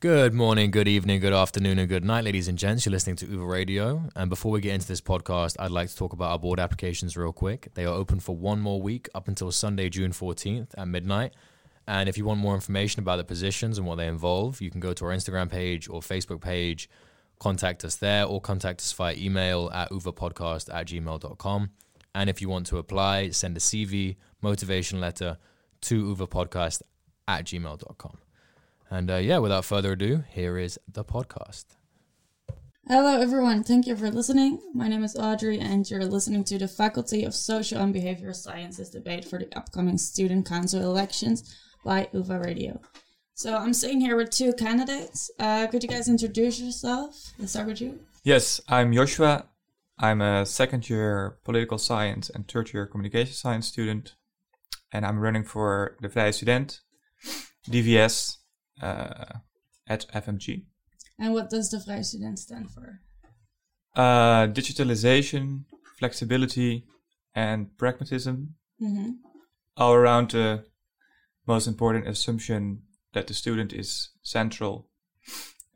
Good morning, good evening, good afternoon, and good night, ladies and gents. You're listening to Uva Radio. And before we get into this podcast, I'd like to talk about our board applications real quick. They are open for one more week up until Sunday, June 14th at midnight. And if you want more information about the positions and what they involve, you can go to our Instagram page or Facebook page, contact us there, or contact us via email at uvapodcast at gmail.com. And if you want to apply, send a CV, motivation letter to uvapodcast at gmail.com. And uh, yeah, without further ado, here is the podcast. Hello, everyone. Thank you for listening. My name is Audrey, and you're listening to the Faculty of Social and Behavioral Sciences debate for the upcoming Student Council elections by UVA Radio. So I'm sitting here with two candidates. Uh, could you guys introduce yourself? Let's start with you. Yes, I'm Joshua. I'm a second year political science and third year communication science student. And I'm running for the Vrije Student, DVS, at FMG. And what does the Vrije Student stand for? Uh, digitalization, flexibility, and pragmatism, Mm-hmm. all around the most important assumption that the student is central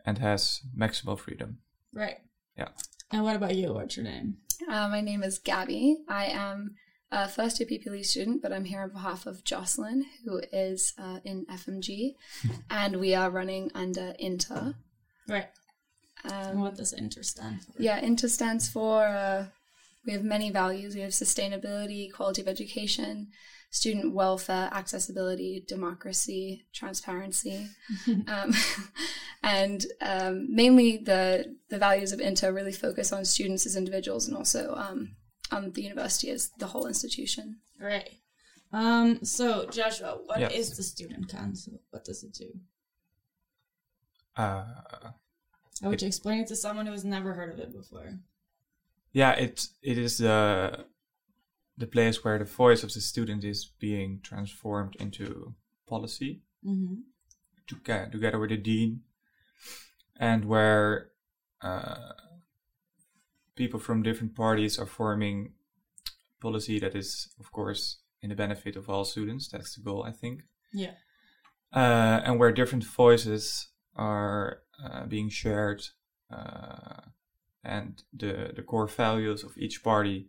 and has maximal freedom. Right. Yeah. And what about you? What's your name? Uh, my name is Gabby. I am a first year PPLE student, but I'm here on behalf of Jocelyn, who is uh, in FMG, and we are running under INTER. Right. And Um, what does Inter stand for? yeah, INTER stands for uh, we have many values. We have sustainability, quality of education, student welfare, accessibility, democracy, transparency, um, and um, mainly the the values of INTER really focus on students as individuals and also um, the university as the whole institution. Right. Um. So Joshua, what is Yes. the Student Council? What does it do? Uh, How would you explain it to someone who has never heard of it before? yeah, it it is the the place where the voice of the student is being transformed into policy Mm-hmm. to, together with the dean, and where uh, people from different parties are forming policy that is, of course, in the benefit of all students. That's the goal, I think. Yeah. uh, and where different voices are uh, being shared, uh, and the the core values of each party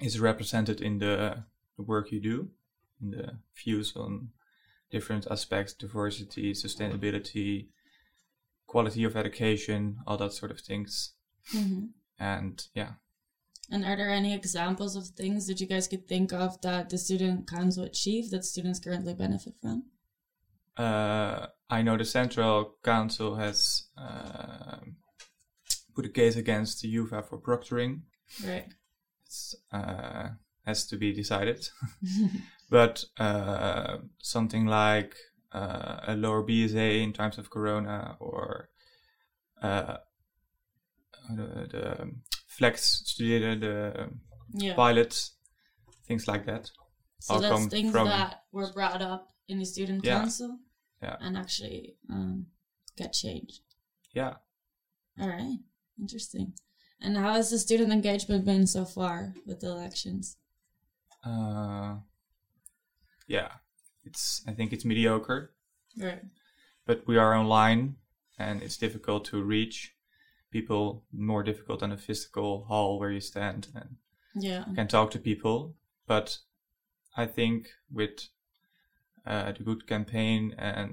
is represented in the, the work you do, in the views on different aspects, diversity, sustainability, quality of education, all that sort of things. Mm-hmm. And yeah, And are there any examples of things that you guys could think of that the Student Council achieved that students currently benefit from? uh, I know the Central Council has uh, put a case against the UVA for proctoring. Right. It's, uh, has to be decided. but uh, something like uh, a lower BSA in times of Corona or uh, the, the flex studeren, the Yeah. pilots, things like that. so all that's things from- that were brought up in the Student Yeah. Council Yeah. and actually um, get changed. Yeah. All right. Interesting. And how has the student engagement been so far with the elections? Uh, yeah. It's I think it's mediocre. Right. but we are online and it's difficult to reach people more difficult than a physical hall where you stand and Yeah. can talk to people. But i think with uh, the good campaign and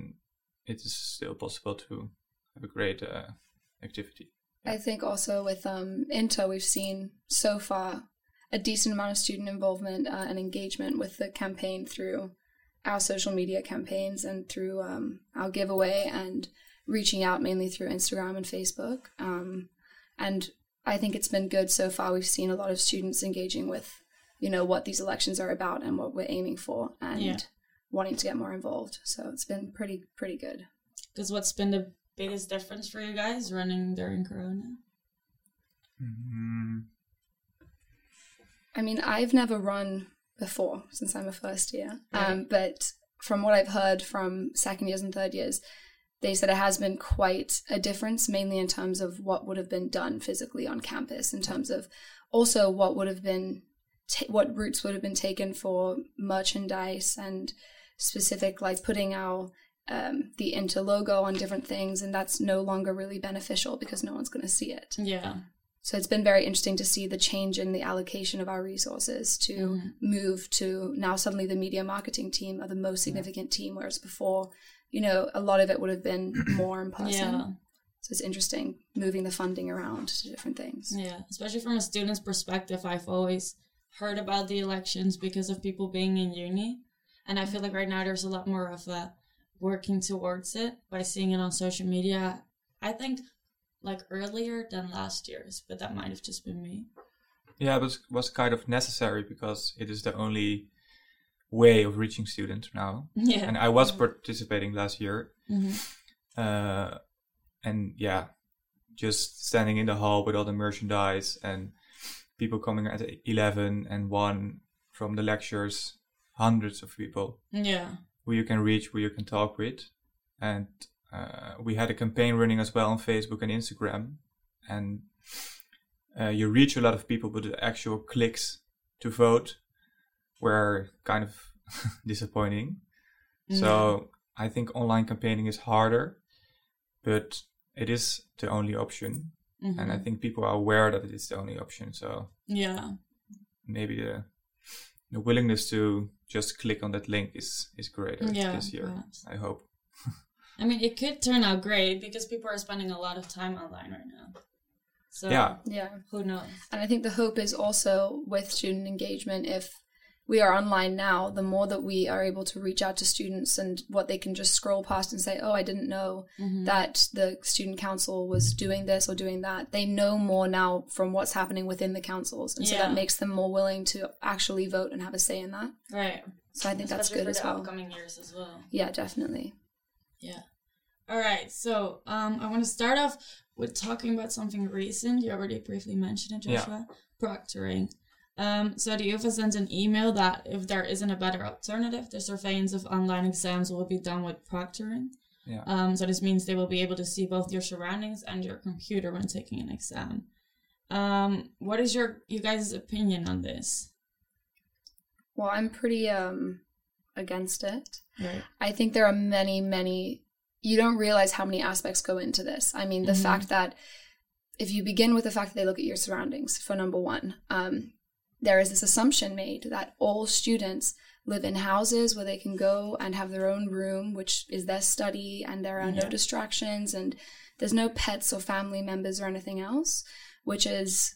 it is still possible to have a great uh, activity. I think also with um, INTER, we've seen so far a decent amount of student involvement uh, and engagement with the campaign through our social media campaigns and through um, our giveaway and reaching out mainly through Instagram and Facebook. Um, and I think it's been good so far. We've seen a lot of students engaging with, you know, what these elections are about and what we're aiming for and Yeah. wanting to get more involved. So it's been pretty, pretty good. Because what's been the biggest difference for you guys running during Corona? mm, I mean, I've never run before since I'm a first year. Right. Um, but from what I've heard from second years and third years, they said it has been quite a difference, mainly in terms of what would have been done physically on campus, in terms of also what would have been, ta- what routes would have been taken for merchandise and specific, like putting our um, the Inter logo on different things, and that's no longer really beneficial because no one's going to see it. Yeah. So it's been very interesting to see the change in the allocation of our resources to Mhm. move to now suddenly the media marketing team are the most significant team, whereas before, you know, a lot of it would have been more in person. Yeah. So it's interesting moving the funding around to different things. Yeah, especially from a student's perspective, I've always heard about the elections because of people being in uni. And I feel like right now there's a lot more of a working towards it by seeing it on social media. I think like earlier than last year's, but that might have just been me. Yeah, but it was kind of necessary because it is the only way of reaching students now. Yeah. And I was participating last year, hmm uh, and yeah, just standing in the hall with all the merchandise and people coming at eleven and one from the lectures, hundreds of people Yeah. who you can reach, who you can talk with, and uh, we had a campaign running as well on Facebook and Instagram, and uh, you reach a lot of people, but the actual clicks to vote were kind of disappointing. So I think online campaigning is harder, but it is the only option, Mhm. and I think people are aware that it is the only option. So yeah. maybe the the willingness to just click on that link is is greater Yeah, this year. perhaps. I hope. I mean, it could turn out great because people are spending a lot of time online right now. So Yeah. Yeah. who knows? And I think the hope is also with student engagement, if we are online now, the more that we are able to reach out to students and what they can just scroll past and say, oh, I didn't know Mhm. that the student council was doing this or doing that. They know more now from what's happening within the councils. And so that makes them more willing to actually vote and have a say in that. Right. So I think that's good for as well. upcoming years as well. Yeah, definitely. Yeah. All right. So um, I want to start off with talking about something recent. You already briefly mentioned it, Yeah. Joshua. Proctoring. Um, so the UvA sent an email that if there isn't a better alternative, the surveillance of online exams will be done with proctoring. Yeah. Um, so this means they will be able to see both your surroundings and your computer when taking an exam. Um, what is your you guys' opinion on this? Well, I'm pretty um against it. Right. I think there are many, many. You don't realize how many aspects go into this. I mean, the Mhm. fact that if you begin with the fact that they look at your surroundings, for number one, um, there is this assumption made that all students live in houses where they can go and have their own room, which is their study, and there are no distractions, and there's no pets or family members or anything else, which is,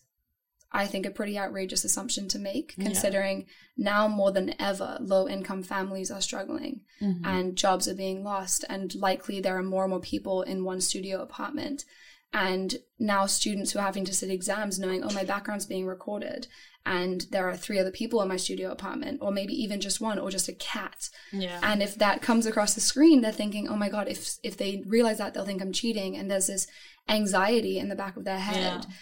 I think, a pretty outrageous assumption to make, Yeah. considering now more than ever, low income families are struggling Mhm. and jobs are being lost and likely there are more and more people in one studio apartment and now students who are having to sit exams knowing oh my background's being recorded and there are three other people in my studio apartment or maybe even just one or just a cat. Yeah. and if that comes across the screen they're thinking oh my god if if they realize that they'll think i'm cheating and there's this anxiety in the back of their head. Yeah.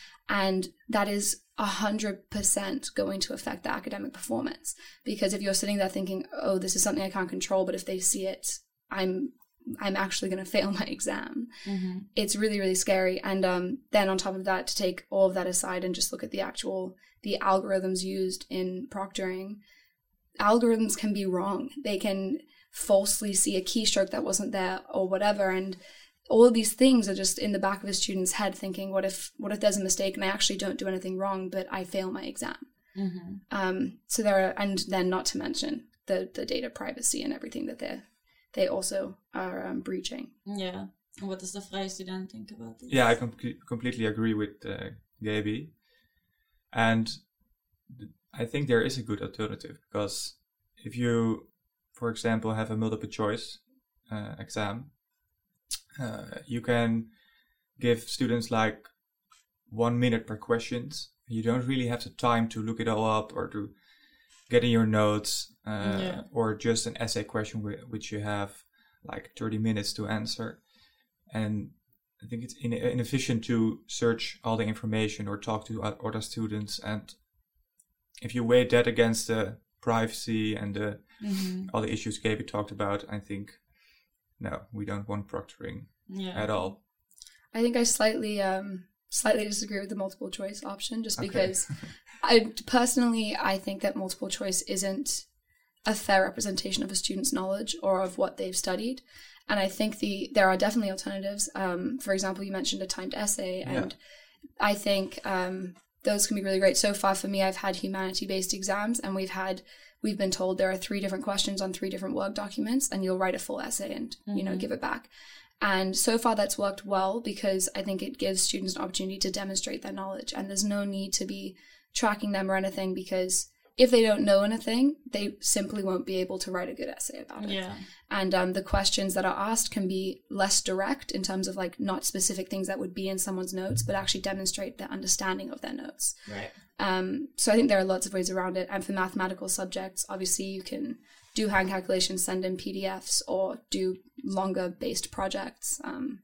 and that is a hundred percent going to affect the academic performance. Because if you're sitting there thinking oh this is something i can't control but if they see it i'm i'm actually going to fail my exam. Hmm it's really really scary. And um, then on top of that to take all of that aside and just look at the actual the algorithms used in proctoring algorithms can be wrong they can falsely see a keystroke that wasn't there or whatever and all of these things are just in the back of a student's head thinking what if what if there's a mistake and i actually don't do anything wrong but i fail my exam hmm um, so there are and then not to mention the the data privacy and everything that they they also are um, breaching Yeah. And what does the Vrije Student think about this? Yeah, I com- completely agree with uh, Gaby. And I think there is a good alternative because if you, for example, have a multiple choice uh, exam, uh, you can give students like one minute per questions. You don't really have the time to look it all up or to get in your notes uh, Yeah. or just an essay question which you have like 30 minutes to answer. And I think it's in- inefficient to search all the information or talk to other students. And if you weigh that against the privacy and the, hmm all the issues Gaby talked about, I think no, we don't want proctoring Yeah. at all. I think I slightly um slightly disagree with the multiple choice option just Okay. because I personally I think that multiple choice isn't a fair representation of a student's knowledge or of what they've studied. And I think the there are definitely alternatives. Um, for example, you mentioned a timed essay, and I think um, those can be really great. So far for me, I've had humanity based exams, and we've had we've been told there are three different questions on three different work documents, and you'll write a full essay and you know give it back. And so far, that's worked well because I think it gives students an opportunity to demonstrate their knowledge, and there's no need to be tracking them or anything because if they don't know anything, they simply won't be able to write a good essay about it. Yeah. And um, the questions that are asked can be less direct in terms of like not specific things that would be in someone's notes, but actually demonstrate their understanding of their notes. Right. Um, so I think there are lots of ways around it. And for mathematical subjects, obviously you can do hand calculations, send in PDFs, or do longer based projects. Um,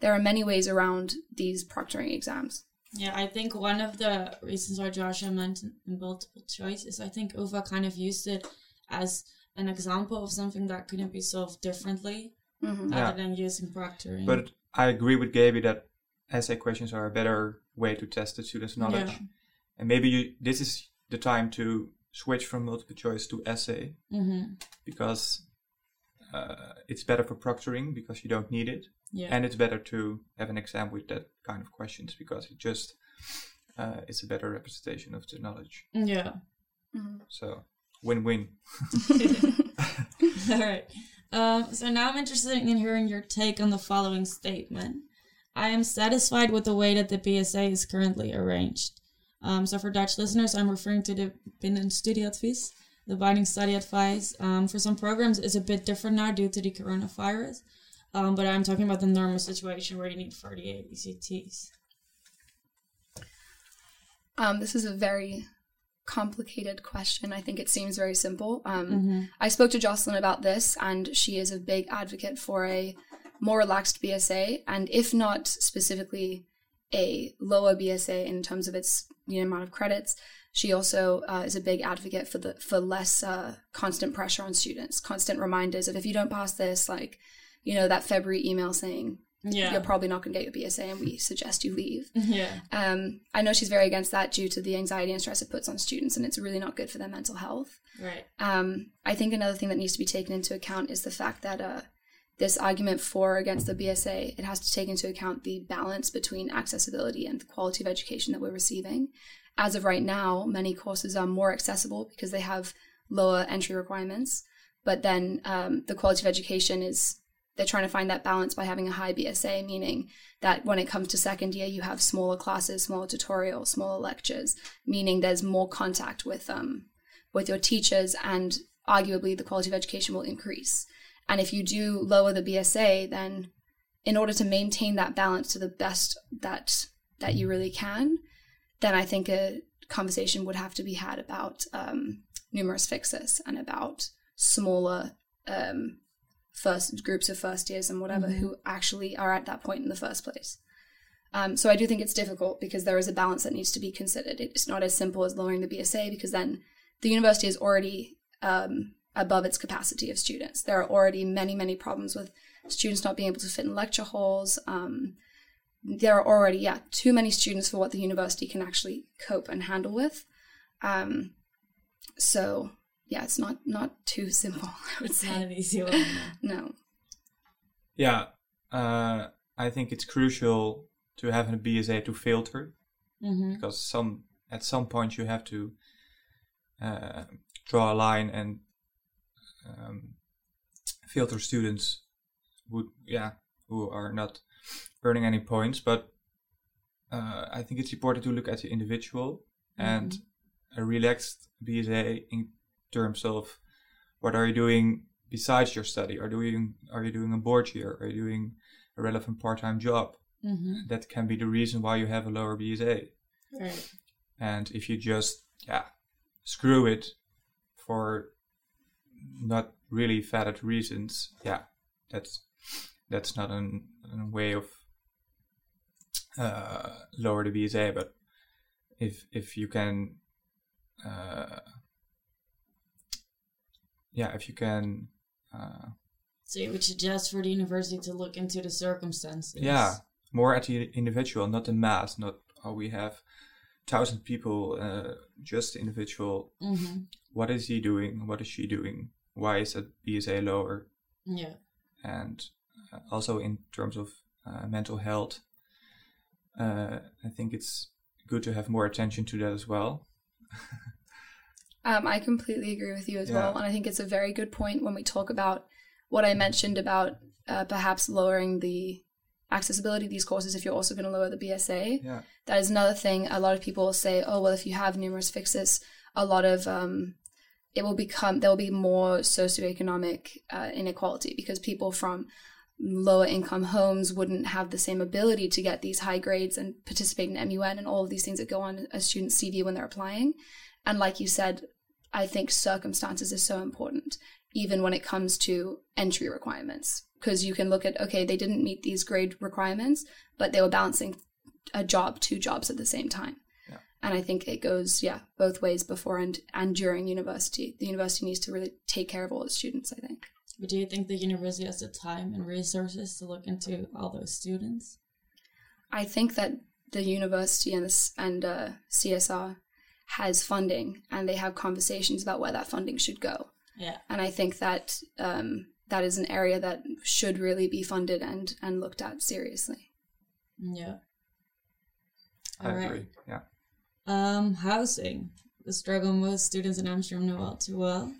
there are many ways around these proctoring exams. Yeah, I think one of the reasons why Joshua mentioned multiple choice is I think UvA kind of used it as an example of something that couldn't be solved differently hmm Yeah. other than using proctoring. But I agree with Gaby that essay questions are a better way to test the student's knowledge. Yeah. And maybe you, this is the time to switch from multiple choice to essay hmm because uh, it's better for proctoring because you don't need it. Yeah. And it's better to have an exam with that kind of questions because it just uh, it's a better representation of the knowledge. yeah. So win-win. All right. Um, so now I'm interested in hearing your take on the following statement. I am satisfied with the way that the BSA is currently arranged. Um, so for Dutch listeners, I'm referring to the Bindend studieadvies, the binding study advice. Um, for some programs, it's a bit different now due to the coronavirus. Um, but I'm talking about the normal situation where you need 48 ECTs. Um, this is a very complicated question. I think it seems very simple. Um, I spoke to Jocelyn about this, and she is a big advocate for a more relaxed BSA, and if not specifically a lower BSA in terms of its you know, amount of credits, she also uh, is a big advocate for the for less uh, constant pressure on students, constant reminders of if you don't pass this, like you know that February email saying Yeah. you're probably not going to get your BSA, and we suggest you leave. Yeah. Um, I know she's very against that due to the anxiety and stress it puts on students, and it's really not good for their mental health. Right. Um, I think another thing that needs to be taken into account is the fact that uh, this argument for or against the BSA, it has to take into account the balance between accessibility and the quality of education that we're receiving. As of right now, many courses are more accessible because they have lower entry requirements, but then um, the quality of education is they're trying to find that balance by having a high BSA, meaning that when it comes to second year, you have smaller classes, smaller tutorials, smaller lectures, meaning there's more contact with um with your teachers, and arguably the quality of education will increase. And if you do lower the BSA, then in order to maintain that balance to the best that that you really can, then I think a conversation would have to be had about um, numerus fixus and about smaller um, first groups of first years and whatever who actually are at that point in the first place. Um, so I do think it's difficult because there is a balance that needs to be considered. It's not as simple as lowering the BSA because then the university is already um, above its capacity of students. There are already many, many problems with students not being able to fit in lecture halls. Um, there are already, yeah, too many students for what the university can actually cope and handle with. Um, so yeah, it's not not too simple. I would It's not say an easy one. no. Yeah, uh, I think it's crucial to have a BSA to filter Mm-hmm. because some at some point you have to uh, draw a line and um, filter students who yeah who are not earning any points. But uh, I think it's important to look at the individual and a relaxed BSA in terms of what are you doing besides your study? Are doing are you doing a board year? Are you doing a relevant part-time job? Mm-hmm. That can be the reason why you have a lower BSA. Right. And if you just yeah screw it for not really valid reasons, yeah, that's that's not an, a way of uh, lower the BSA. But if if you can, uh, yeah, if you can, uh, So you would suggest for the university to look into the circumstances. yeah, more at the individual, not the mass, not how we have thousand people, uh, just individual. Mm-hmm. What is he doing? What is she doing? Why is that BSA lower? Yeah. And uh, also in terms of uh, mental health, uh, I think it's good to have more attention to that as well. Um, I completely agree with you as Yeah. well. And I think it's a very good point when we talk about what I mentioned about uh, perhaps lowering the accessibility of these courses if you're also going to lower the BSA. Yeah. That is another thing. A lot of people will say, oh, well, if you have numerus fixus, a lot of um, it will become, there will be more socioeconomic uh, inequality because people from lower income homes wouldn't have the same ability to get these high grades and participate in MUN and all of these things that go on a student's CV when they're applying. And like you said, I think circumstances are so important, even when it comes to entry requirements. Because you can look at, okay, they didn't meet these grade requirements, but they were balancing a job, two jobs at the same time. Yeah. And I think it goes, yeah, both ways before and, and during university. The university needs to really take care of all its students, I think. But do you think the university has the time and resources to look into all those students? I think that the university and, the, and uh, CSR has funding and they have conversations about where that funding should go. Yeah. and I think that um, that is an area that should really be funded and and looked at seriously. Yeah. I All right. agree. Yeah. Um, housing. The struggle most students in Amsterdam know all too well.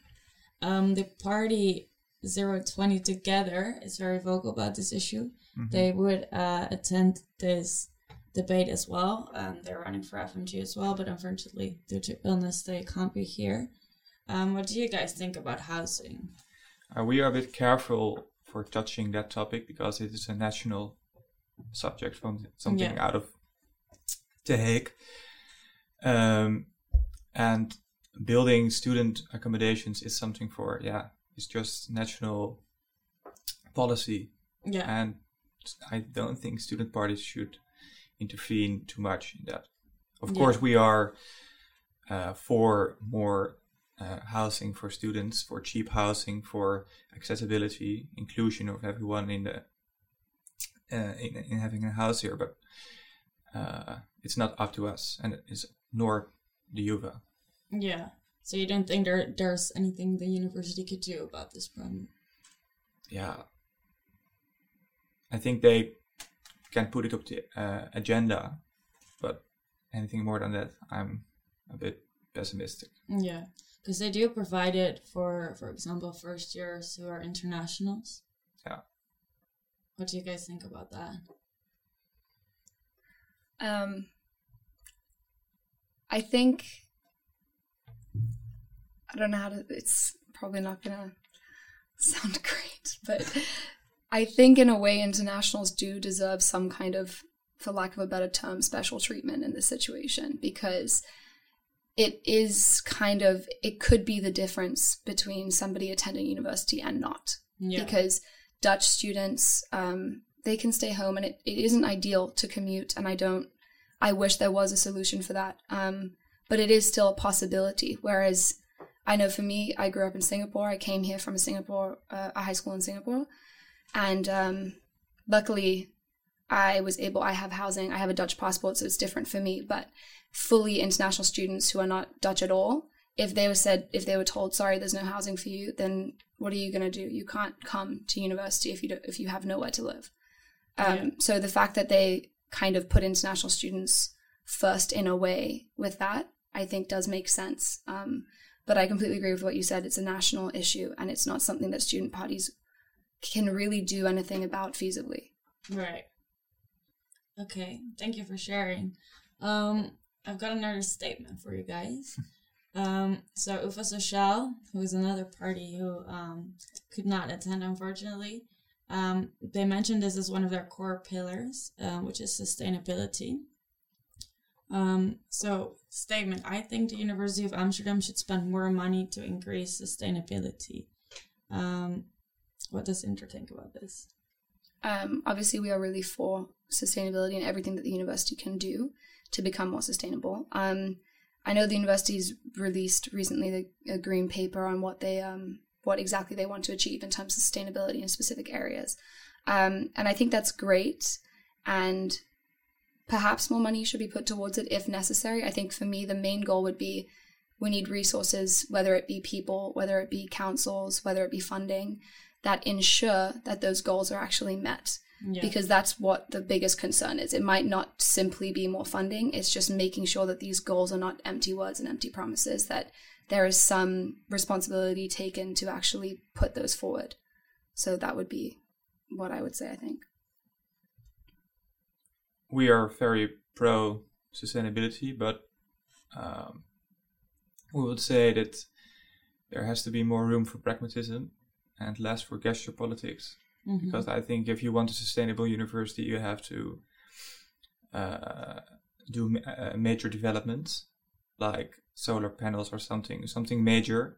Um, the party 020 Together is very vocal about this issue. Mhm. They would uh, attend this debate as well. Um, they're running for FMG as well, but unfortunately, due to illness, they can't be here. Um, what do you guys think about housing? Uh, we are a bit careful for touching that topic because it is a national subject from something Yeah. out of The Hague. Um, and building student accommodations is something for, yeah, it's just national policy. Yeah. And I don't think student parties should intervene too much in that. Of Yeah. course, we are uh, for more uh, housing for students, for cheap housing, for accessibility, inclusion of everyone in the uh, in, in having a house here. But uh, it's not up to us, and it is nor the UVA. Yeah. So you don't think there there's anything the university could do about this problem? yeah, I think they can put it up the uh, agenda, but anything more than that, I'm a bit pessimistic. Yeah, because they do provide it for, for example, first years who are internationals. Yeah. What do you guys think about that? Um, I think I don't know how to. It's probably not gonna sound great, but I think in a way internationals do deserve some kind of, for lack of a better term, special treatment in this situation because it is kind of it could be the difference between somebody attending university and not. Yeah. because Dutch students um, they can stay home and it, it isn't ideal to commute and I don't I wish there was a solution for that um, but it is still a possibility. Whereas I know for me I grew up in Singapore. I came here from a Singapore uh, a high school in Singapore and um, luckily I was able I have housing I have a Dutch passport so it's different for me but fully international students who are not Dutch at all if they were said if they were told sorry there's no housing for you then what are you going to do? You can't come to university if you don't, if you have nowhere to live. Um, Yeah. so the fact that they kind of put international students first in a way with that i think does make sense. Um, but i completely agree with what you said. It's a national issue and it's not something that student parties can really do anything about feasibly Right. Okay. Thank you for sharing. Um, I've got another statement for you guys. Um, so Ufa Social, who is another party who um, could not attend, unfortunately, um, they mentioned this as one of their core pillars, um, which is sustainability. Um, so, statement I think the University of Amsterdam should spend more money to increase sustainability. Um, what does Inter think about this? um, obviously we are really for sustainability and everything that the university can do to become more sustainable. Um, I know the university's released recently the, a green paper on what they um, what exactly they want to achieve in terms of sustainability in specific areas, um, and I think that's great. And perhaps more money should be put towards it if necessary. I think for me, the main goal would be we need resources, whether it be people, whether it be councils, whether it be funding, that ensure that those goals are actually met. Yeah. Because that's what the biggest concern is. It might not simply be more funding, it's just making sure that these goals are not empty words and empty promises, that there is some responsibility taken to actually put those forward. So that would be what I would say, I think. We are very pro sustainability, but um, we would say that there has to be more room for pragmatism and less for gesture politics. Mm-hmm. Because I think if you want a sustainable university, you have to uh, do uh, major developments like solar panels or something, something major.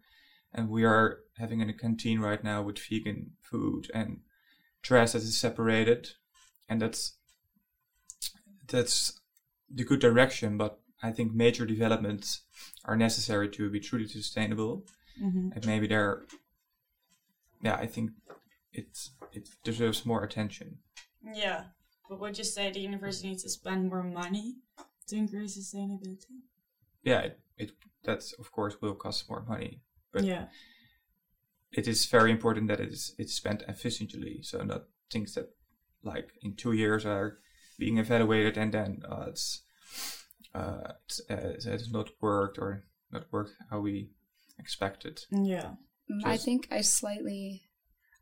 And we are having in a canteen right now with vegan food and trash that is separated, and that's that's the good direction. But I think major developments are necessary to be truly sustainable, mm-hmm. and maybe there, yeah, I think it's it deserves more attention. Yeah, but would you say the university needs to spend more money to increase sustainability? Yeah, it, it that's of course will cost more money, but yeah, it is very important that it is it's spent efficiently. So not things that like in two years are being evaluated and then uh, it's uh, it's, uh, it has not worked or not worked how we expected. Yeah, Just, I think I slightly,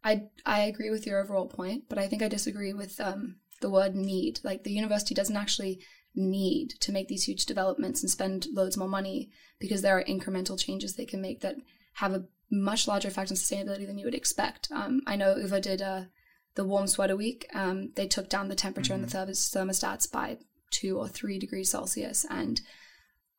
I I agree with your overall point, but I think I disagree with um, the word need. Like the university doesn't actually need to make these huge developments and spend loads more money because there are incremental changes they can make that have a much larger effect on sustainability than you would expect. Um, I know UVA did uh, the warm sweater week. Um, they took down the temperature mm-hmm. in the thermostats by two or three degrees Celsius, and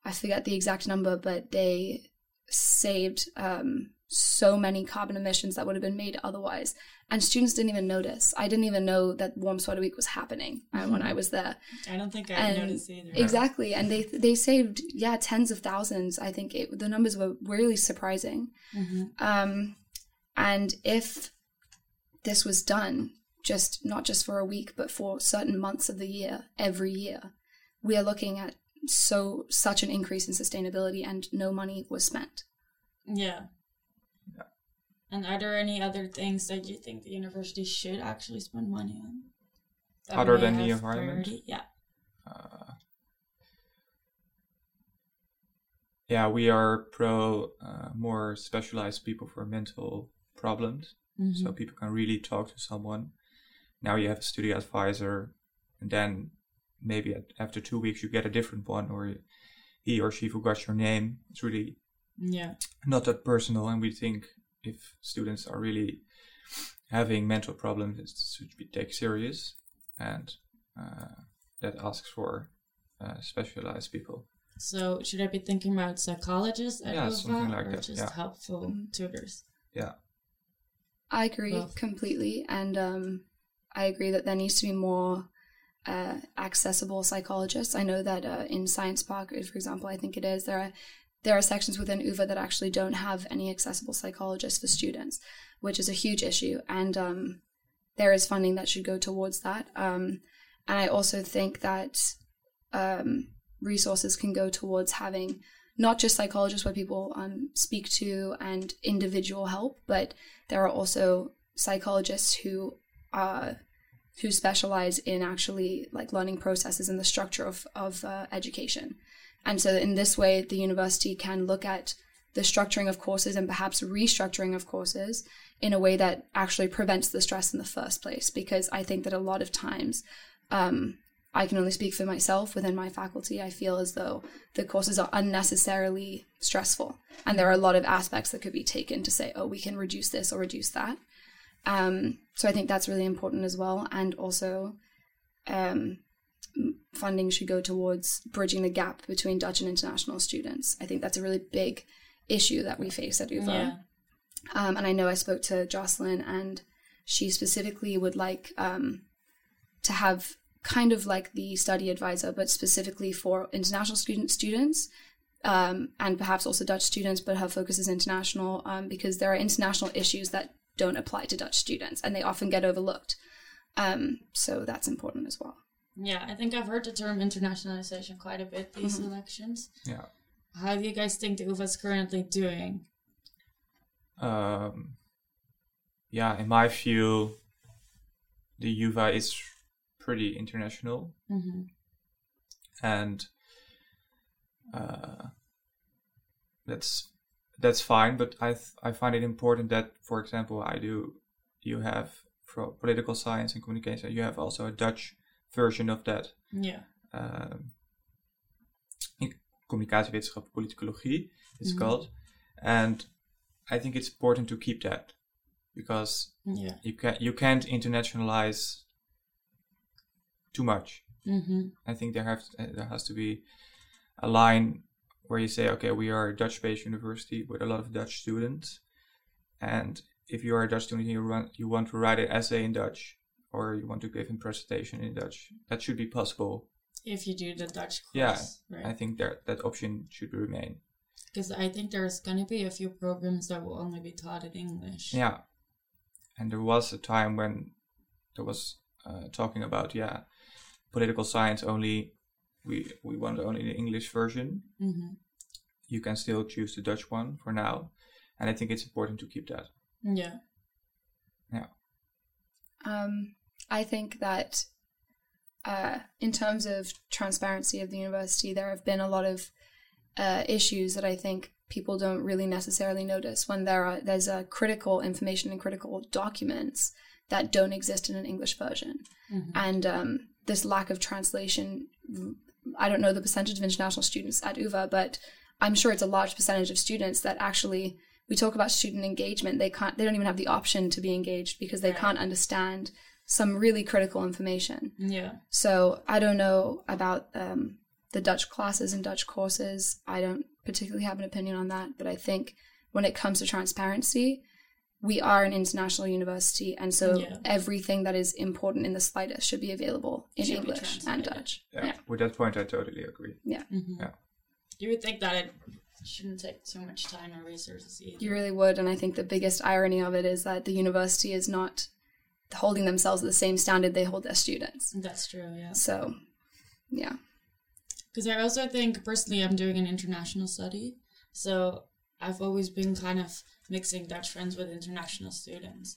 I forget the exact number, but they saved um, so many carbon emissions that would have been made otherwise. And students didn't even notice. I didn't even know that Warm Sweater Week was happening mm-hmm. when I was there. I don't think I and noticed either. Exactly, and they they saved yeah tens of thousands. I think it, the numbers were really surprising. Mm-hmm. Um, and if this was done just not just for a week, but for certain months of the year, every year, we are looking at so such an increase in sustainability, and no money was spent. Yeah. And are there any other things that you think the university should actually spend money on? Other than the environment? Priority? Yeah. Uh, yeah, we are pro uh, more specialized people for mental problems. Mm-hmm. So people can really talk to someone. Now you have a studio advisor, and then maybe after two weeks you get a different one, or he or she forgot your name. It's really yeah not that personal, and we think if students are really having mental problems, it should be taken serious, and uh, that asks for uh, specialized people. So should I be thinking about psychologists at yeah, something like or that. just yeah. helpful mm-hmm. tutors? Yeah. I agree Both. completely, and um, I agree that there needs to be more uh, accessible psychologists. I know that uh, in Science Park, for example, I think it is there are there are sections within UVA that actually don't have any accessible psychologists for students, which is a huge issue. And um, there is funding that should go towards that. Um, and I also think that um, resources can go towards having not just psychologists where people um, speak to and individual help, but there are also psychologists who uh, who specialize in actually like learning processes and the structure of of uh, education. And so, in this way, the university can look at the structuring of courses and perhaps restructuring of courses in a way that actually prevents the stress in the first place. Because I think that a lot of times, um, I can only speak for myself within my faculty. I feel as though the courses are unnecessarily stressful. And there are a lot of aspects that could be taken to say, oh, we can reduce this or reduce that. Um, so I think that's really important as well. And also, um, funding should go towards bridging the gap between Dutch and international students. I think that's a really big issue that we face at UVA. Yeah. Um, and I know I spoke to Jocelyn, and she specifically would like um, to have kind of like the study advisor, but specifically for international student students. Um, and perhaps also Dutch students, but her focus is international um, because there are international issues that don't apply to Dutch students and they often get overlooked. Um, so that's important as well. Yeah, I think I've heard the term internationalization quite a bit these Mhm. elections. Yeah. How do you guys think the UvA is currently doing? Um, yeah, in my view, the UVA is pretty international, Mm-hmm. and uh, that's that's fine. But I th- I find it important that, for example, I do you have for political science and communication, you have also a Dutch version of that. Yeah. um, in communicatiewetenschap, politicologie, it's Mhm. called. And I think it's important to keep that because Yeah. you can you can't internationalize too much. Mm-hmm. I think there have there has to be a line where you say, okay, we are a Dutch-based university with a lot of Dutch students, and if you are a Dutch student, you run, you want to write an essay in Dutch or you want to give a presentation in Dutch, that should be possible. If you do the Dutch course, Yeah, right? I think that that option should remain. Because I think there's gonna be a few programs that will only be taught in English. Yeah, and there was a time when there was uh, talking about yeah, political science only. We we want only the English version. Mm-hmm. You can still choose the Dutch one for now, and I think it's important to keep that. Yeah. Um, I think that uh, in terms of transparency of the university, there have been a lot of uh, issues that I think people don't really necessarily notice when there are there's a critical information and critical documents that don't exist in an English version, Mhm. and um, this lack of translation. I don't know the percentage of international students at UVA, but I'm sure it's a large percentage of students that actually we talk about student engagement they can't they don't even have the option to be engaged because they Right. can't understand some really critical information Yeah. so i don't know about um, the dutch classes and dutch courses i don't particularly have an opinion on that but i think when it comes to transparency we are an international university and so Yeah. everything that is important in the slightest should be available in Should english and dutch Yeah, yeah with that point, I totally agree. Mm-hmm. Yeah. You would think that it shouldn't take too much time or resources either. You really would, and I think the biggest irony of it is that the university is not holding themselves at the same standard they hold their students. That's true. Yeah. So, yeah, Because I also think personally, I'm doing an international study, so I've always been kind of mixing Dutch friends with international students.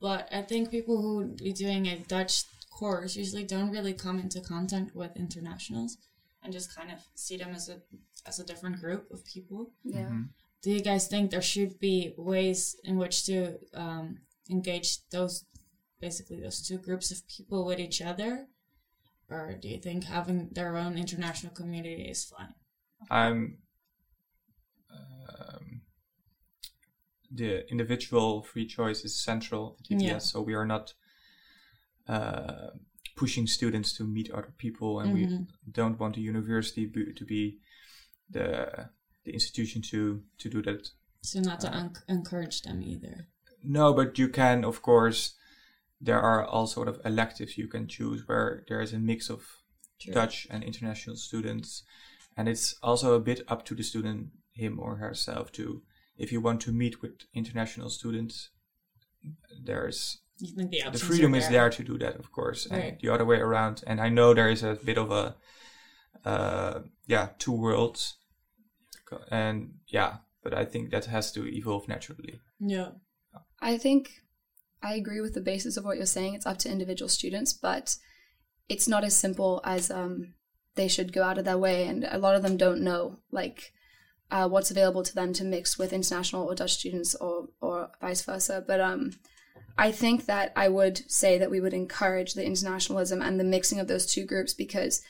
But I think people who would be doing a Dutch course usually don't really come into contact with internationals and just kind of see them as a as a different group of people. yeah. Mhm. Do you guys think there should be ways in which to um, engage those basically those two groups of people with each other? Or do you think having their own international community is fine? I'm um, the individual free choice is central at DVS, Yeah. so we are not uh, pushing students to meet other people, and Mhm. we don't want the university be, to be the the institution to to do that. So not to Uh, un- encourage them either. No, but you can, of course. There are all sort of electives you can choose where there is a mix of True. Dutch and international students. And it's also a bit up to the student, him or herself, to if you want to meet with international students, there's the, the freedom are is there to do that, of course, and Right. the other way around. And I know there is a bit of a, uh, yeah, two worlds, and yeah, but I think that has to evolve naturally. Yeah. I think I agree with the basis of what you're saying. It's up to individual students, but it's not as simple as um, they should go out of their way, and a lot of them don't know like uh, what's available to them to mix with international or Dutch students, or or vice versa. But um, I think that I would say that we would encourage the internationalism and the mixing of those two groups because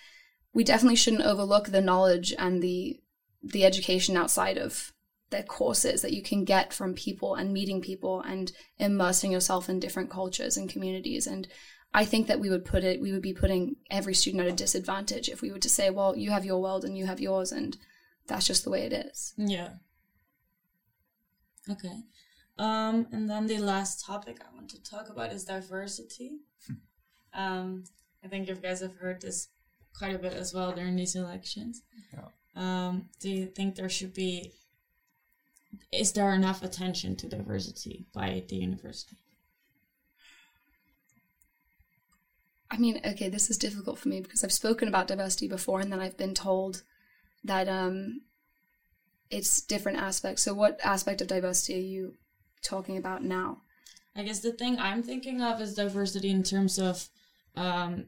we definitely shouldn't overlook the knowledge and the the education outside of the courses that you can get from people and meeting people and immersing yourself in different cultures and communities and I think that we would put it we would be putting every student at a disadvantage if we were to say well you have your world and you have yours and that's just the way it is. Yeah. Okay. Um, and then the last topic I want to talk about is diversity. um, I think you guys have heard this quite a bit as well during these elections. Yeah. Um, do you think there should be is there enough attention to diversity by the university? I mean, okay, this is difficult for me because I've spoken about diversity before, and then I've been told that um, it's different aspects. So, what aspect of diversity are you talking about now? I guess the thing I'm thinking of is diversity in terms of um,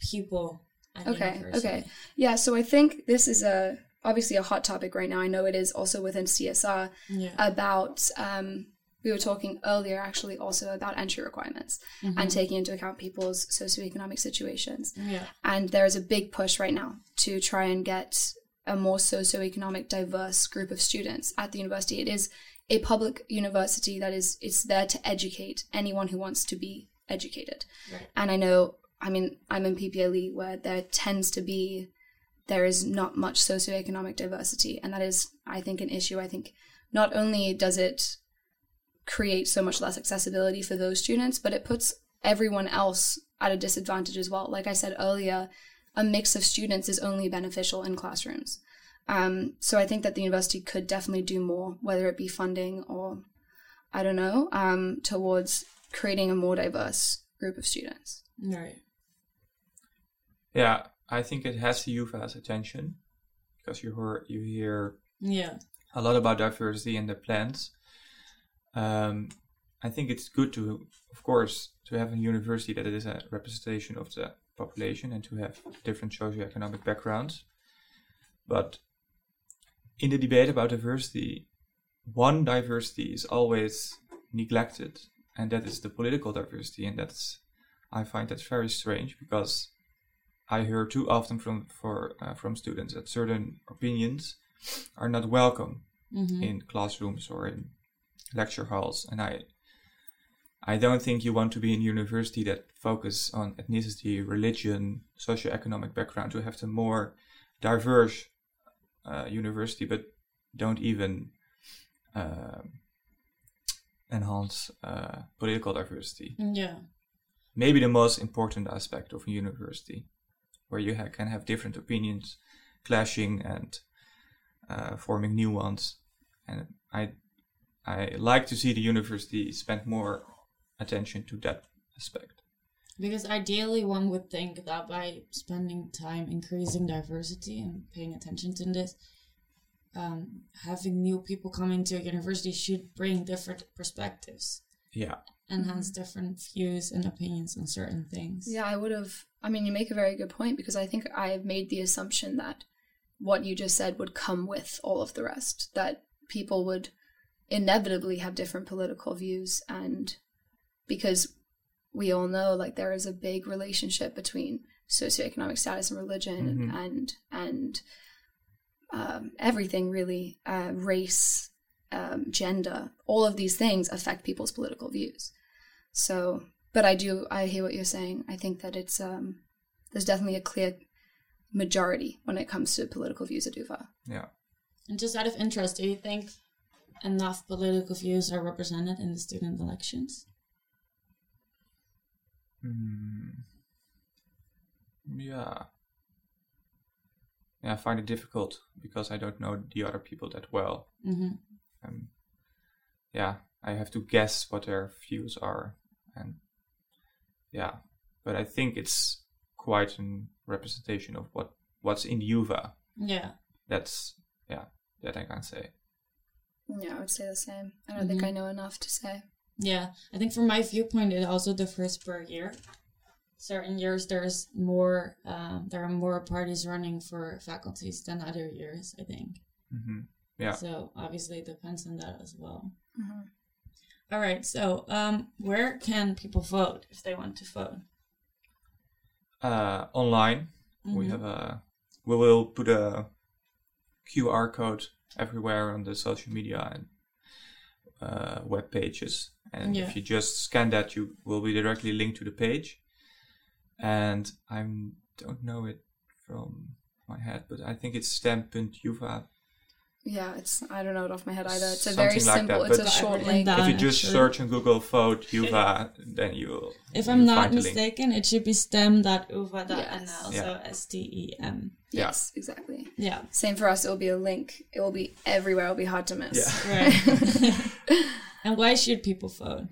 people. Okay, university. okay. Yeah, so I think this is a obviously a hot topic right now. I know it is also within CSR Yeah. about um, we were talking earlier actually also about entry requirements Mm-hmm. and taking into account people's socioeconomic situations. yeah. And there is a big push right now to try and get a more socioeconomic diverse group of students at the university. It is a public university that is it's there to educate anyone who wants to be educated. Right. And I know, I mean, I'm in PPLE where there tends to be there is not much socioeconomic diversity, and that is, I think, an issue. I think not only does it create so much less accessibility for those students, but it puts everyone else at a disadvantage as well. Like I said earlier, a mix of students is only beneficial in classrooms. Um, so I think that the university could definitely do more, whether it be funding or I don't know, um, towards creating a more diverse group of students. Right. Yeah, I think it has the UvA's attention because you hear you hear Yeah. a lot about diversity in the plans. Um, I think it's good to, of course, to have a university that is a representation of the population and to have different socioeconomic backgrounds. But in the debate about diversity, one diversity is always neglected, and that is the political diversity, and that's I find that very strange because I hear too often from for uh, from students that certain opinions are not welcome Mm-hmm. in classrooms or in lecture halls and i i don't think you want to be in a university that focus on ethnicity religion socioeconomic background. To have the more diverse uh, university but don't even uh, enhance uh, political diversity. Yeah. maybe the most important aspect of a university where you ha- can have different opinions clashing and uh, forming new ones. And i i like to see the university spend more attention to that aspect Because ideally, one would think that by spending time increasing diversity and paying attention to this, um, having new people come into a university should bring different perspectives yeah and hence different views and opinions on certain things. Yeah, I would have. I mean, you make a very good point because I think I have made the assumption that what you just said would come with all of the rest, that people would inevitably have different political views. And because we all know, like, there is a big relationship between socioeconomic status and religion Mhm. and, and, um, everything really, uh, race, um, gender, all of these things affect people's political views. So, but I do, I hear what you're saying. I think that it's, um, there's definitely a clear majority when it comes to political views at UvA. yeah And just out of interest, do you think enough political views are represented in the student elections? Hmm. yeah yeah i find it difficult because i don't know the other people that well Mm-hmm. um, yeah, I have to guess what their views are, and yeah, but I think it's quite a representation of what what's in UvA. Yeah. That's yeah, that I can say. Yeah, I would say the same. I don't think Mhm. I know enough to say. Yeah, I think from my viewpoint, it also differs per year. Certain years there's more, um, there are more parties running for faculties than other years. I think. hmm Yeah. So obviously it depends on that as well. Mhm. All right. So um, where can people vote if they want to vote? Uh, online, we Mhm. have a we will put a QR code everywhere on the social media and uh, web pages, and Yeah. if you just scan that, you will be directly linked to the page. And I don't know it from my head, but I think it's stem.uva. Yeah, it's I don't know it off my head either. It's a Something very like simple. that, it's but- a short I've written link. if you just actually. search on Google vote UvA, then you will. If you'll I'm not find the link. mistaken, it should be stem.uva.nl. Yes. So S T E M. Yeah. Yes, exactly. Yeah. Same for us. It will be a link. It will be everywhere. It will be hard to miss. Yeah. Right. and why should people vote?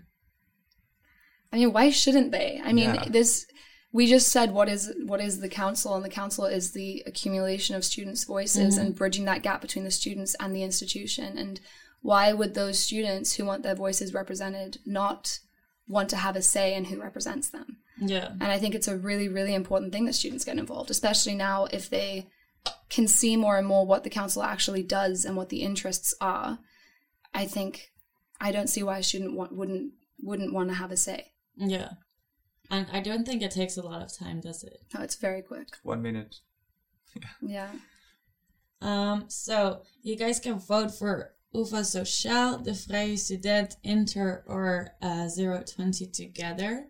I mean, why shouldn't they? I mean, Yeah. this we just said what is what is the council and the council is the accumulation of students voices mm-hmm. and bridging that gap between the students and the institution. And why would those students who want their voices represented not want to have a say in who represents them? Yeah. and i think it's a really really important thing that students get involved especially now if they can see more and more what the council actually does and what the interests are. I think i don't see why a student wouldn't wouldn't want to have a say. Yeah. And I don't think it takes a lot of time, does it? no it's very quick One minute. yeah Um, so you guys can vote for UvA Sociaal, De Vrije Student, Inter, or uh, 020 together.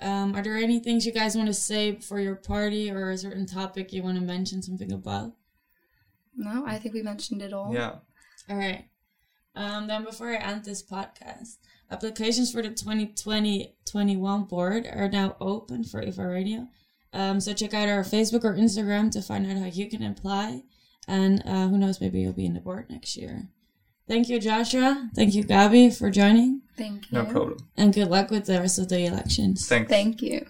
Um, are there any things you guys want to say for your party or a certain topic you want to mention something about? no i think we mentioned it all Yeah. All right. Um, then before I end this podcast, applications for the 2020-21 board are now open for UvA Radio. Um, so check out our Facebook or Instagram to find out how you can apply. And uh, who knows, maybe you'll be in the board next year. Thank you, Joshua. Thank you, Gabi, for joining. thank you No problem. And good luck with the rest of the elections. Thanks. thank you